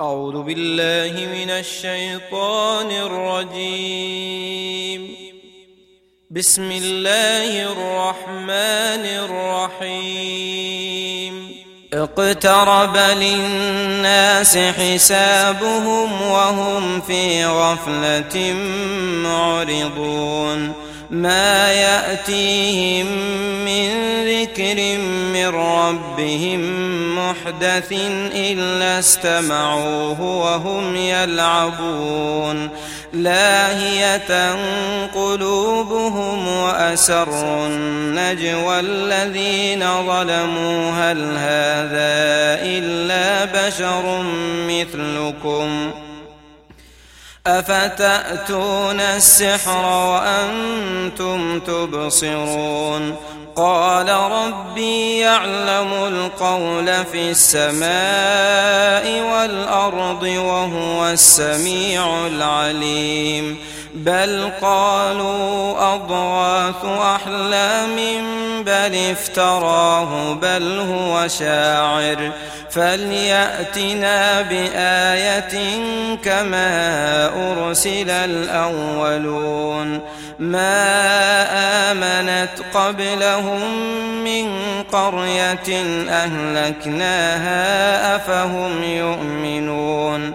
أعوذ بالله من الشيطان الرجيم. بسم الله الرحمن الرحيم. اقترب للناس حسابهم وهم في غفلة معرضون. ما يأتيهم من ذكر من ربهم محدث إلا استمعوه وهم يلعبون. لاهية قلوبهم وأسروا النجوى الذين ظلموا. هل هذا إلا بشر مثلكم؟ أفتأتون السحر وأنتم تبصرون؟ قال ربي يعلم القول في السماء والأرض وهو السميع العليم. بل قالوا أضغاث أحلام بل افتراه بل هو شاعر فليأتنا بآية كما أرسل الأولون ما آمنت قبلهم من قرية أهلكناها أفهم يؤمنون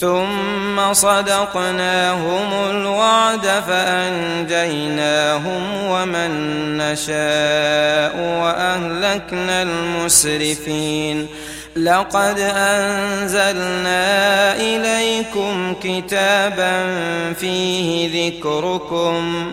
ثم صدقناهم الوعد فأنجيناهم ومن نشاء وأهلكنا المسرفين. لقد أنزلنا إليكم كتابا فيه ذكركم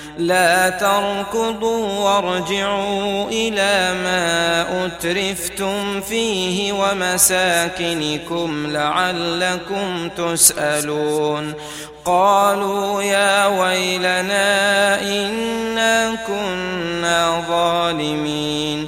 لا تركضوا وارجعوا إلى ما أترفتم فيه ومساكنكم لعلكم تسألون. قالوا يا ويلنا إنا كنا ظالمين.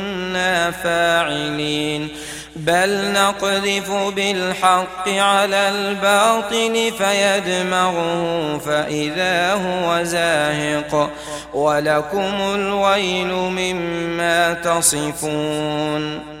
فاعلين. بل نقذف بالحق على الباطل فيدمغه فإذا هو زاهق. ولكم الويل مما تصفون.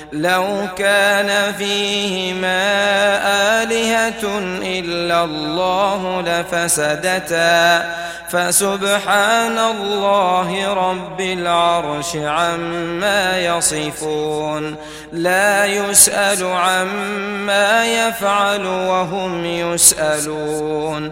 لو كان فيهما آلهة إلا الله لفسدتا. فسبحان الله رب العرش عما يصفون. لا يسأل عما يفعل وهم يسألون.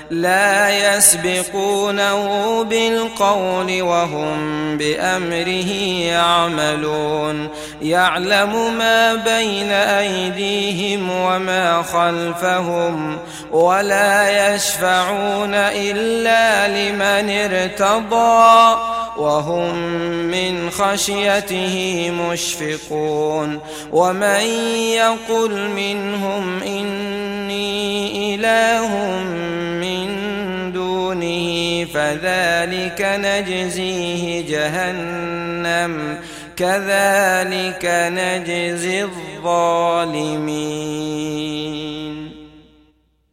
لا يسبقونه بالقول وهم بأمره يعملون. يعلم ما بين أيديهم وما خلفهم ولا يشفعون إلا لمن ارتضى. وهم من خشيته مشفقون. ومن يقل منهم إني إله من دونه فذلك نجزيه جهنم. كذلك نجزي الظالمين.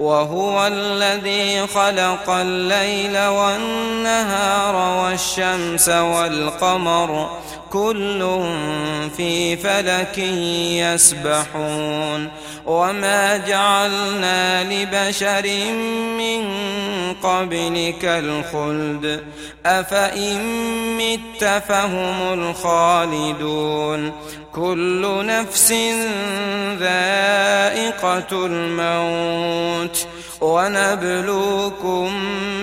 وهو الذي خلق الليل والنهار والشمس والقمر كل في فلك يسبحون وما جعلنا لبشر من قبلك الخلد أفإن مت فهم الخالدون كل نفس ذائقة الموت ونبلوكم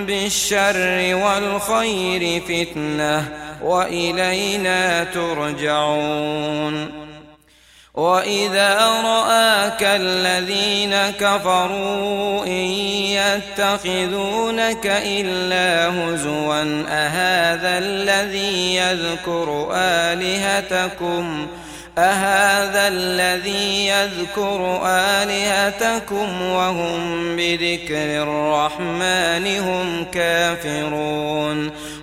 بالشر والخير فتنة وإلينا ترجعون. وإذا رآك الذين كفروا إن يتخذونك إلا هزوا أهذا الذي يذكر آلهتكم ۖ؟ أهذا الذي يذكر آلهتكم وهم بذكر الرحمن هم كافرون؟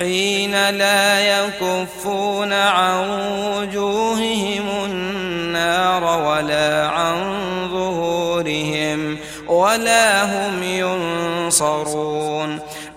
حين لا يكفون عن وجوههم النار ولا عن ظهورهم ولا هم ينصرون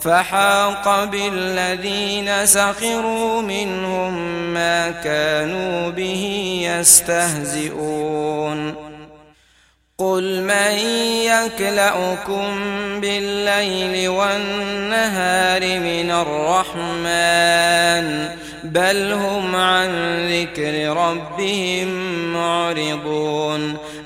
فحاق بالذين سخروا منهم ما كانوا به يستهزئون. قل من يكلأكم بالليل والنهار من الرحمن بل هم عن ذكر ربهم معرضون.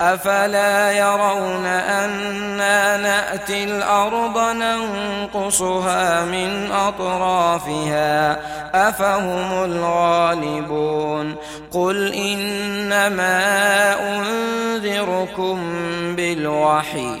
أفلا يرون أنا نأتي الأرض ننقصها من أطرافها أفهم الغالبون قل إنما أنذركم بالوحي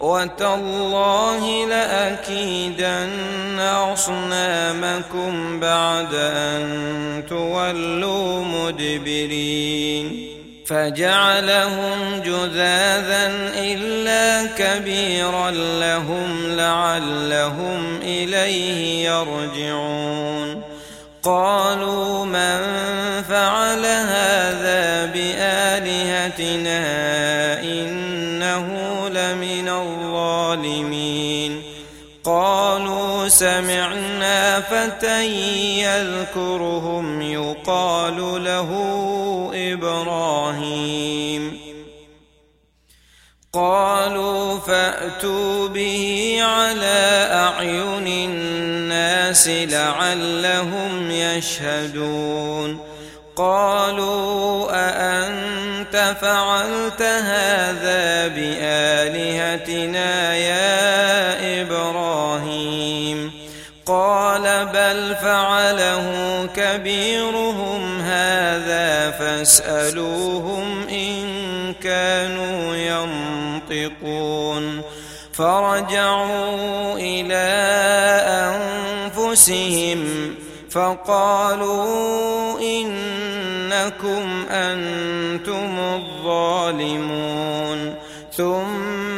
وتالله لأكيدن أصنامكم بعد أن تولوا مدبرين فجعلهم جذاذا إلا كبيرا لهم لعلهم إليه يرجعون قالوا من فعل هذا قالوا سمعنا فتى يذكرهم يقال له إبراهيم. قالوا فأتوا به على أعين الناس لعلهم يشهدون. قالوا أأنت فعلت هذا بآلهتنا يا قال بل فعله كبيرهم هذا فاسألوهم إن كانوا ينطقون. فرجعوا إلى أنفسهم فقالوا إنكم أنتم الظالمون. ثم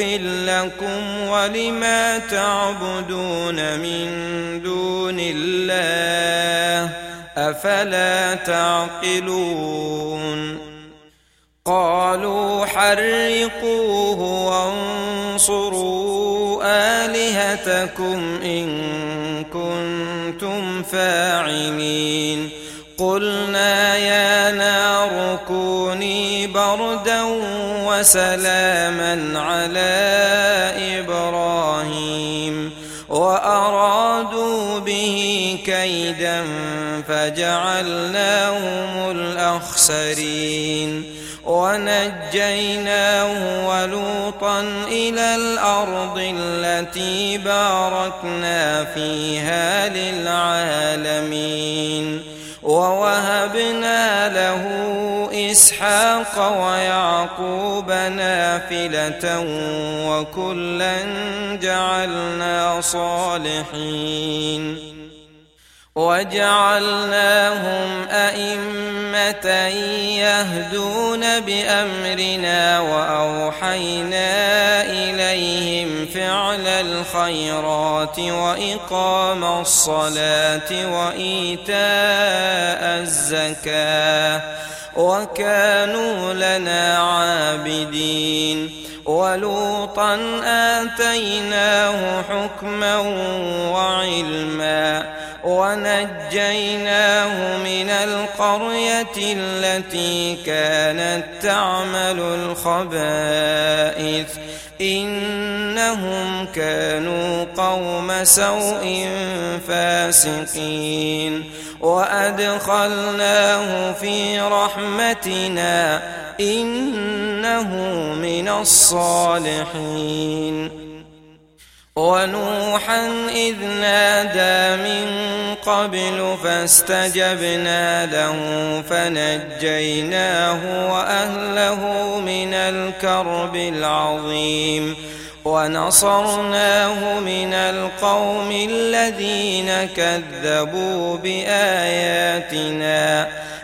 أف لكم ولما تعبدون من دون الله أفلا تعقلون قالوا حرقوه وانصروا آلهتكم إن كنتم فاعلين قلنا يا نار كوني وسلاما على إبراهيم وأرادوا به كيدا فجعلناهم الأخسرين ونجيناه ولوطا إلى الأرض التي باركنا فيها للعالمين ووهبنا له إسحاق ويعقوب نافلة وكلا جعلنا صالحين وجعلناهم أئمة يهدون بأمرنا وأوحينا إليهم فعل الخيرات وإقام الصلاة وإيتاء الزكاة وكانوا لنا عابدين ولوطا آتيناه حكما وعلما ونجيناه من القرية التي كانت تعمل الخبائث إنهم كانوا قوم سوء فاسقين. وأدخلناه في رحمتنا إنه من الصالحين. ونوحا إذ نادى من قبل فاستجبنا له فنجيناه وأهله من الكرب العظيم ونصرناه من القوم الذين كذبوا بآياتنا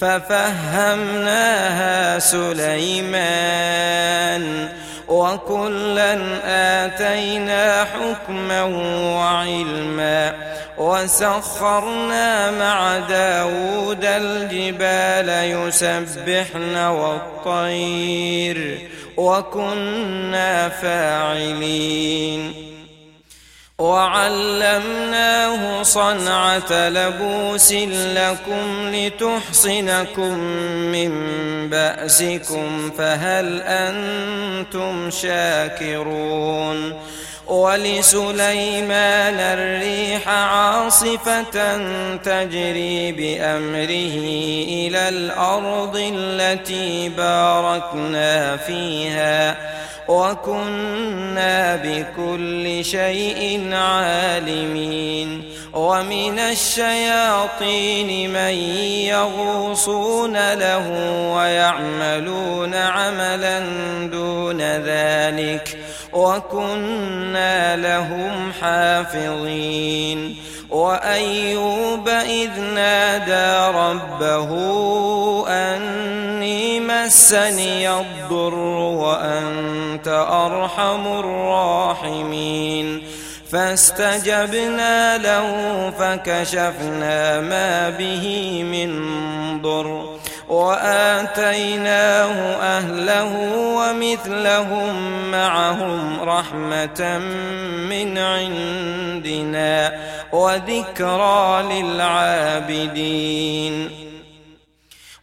ففهمناها سليمان وكلا آتينا حكما وعلما وسخرنا مع داود الجبال يسبحن والطير وكنا فاعلين. وعلمناه صنعة لبوس لكم لتحصنكم من بأسكم فهل أنتم شاكرون ولسليمان الريح عاصفة تجري بأمره إلى الأرض التي باركنا فيها وكنا بكل شيء عالمين ومن الشياطين من يغوصون له ويعملون عملا دون ذلك وكنا لهم حافظين وأيوب إذ نادى ربه أني مسني الضر وأنت أرحم الراحمين فاستجبنا له فكشفنا ما به من ضر وآتيناه أهله ومثلهم معهم رحمة من عندنا وذكرى للعابدين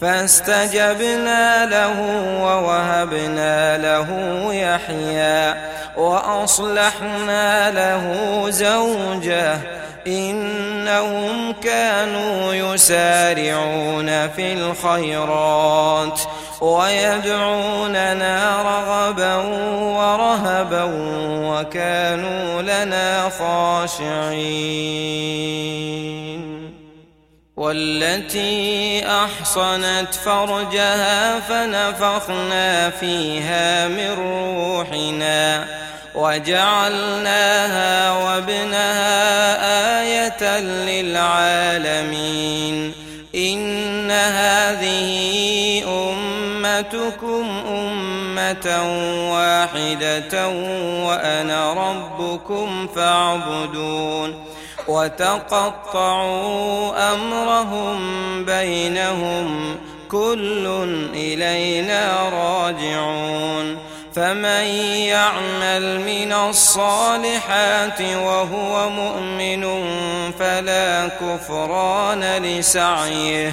فاستجبنا له ووهبنا له يحيى وأصلحنا له زوجه إنهم كانوا يسارعون في الخيرات ويدعوننا رغبا ورهبا وكانوا لنا خاشعين. والتي أحصنت فرجها فنفخنا فيها من روحنا وجعلناها وابنها آية للعالمين. إن هذه أمتكم أمة واحدة وأنا ربكم فاعبدون. وتقطعوا أمرهم بينهم كل إلينا راجعون فمن يعمل من الصالحات وهو مؤمن فلا كفران لسعيه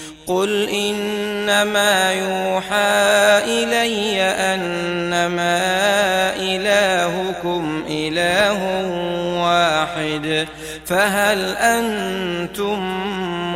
قل إنما يوحى إلي أنما إلهكم إله واحد فهل أنتم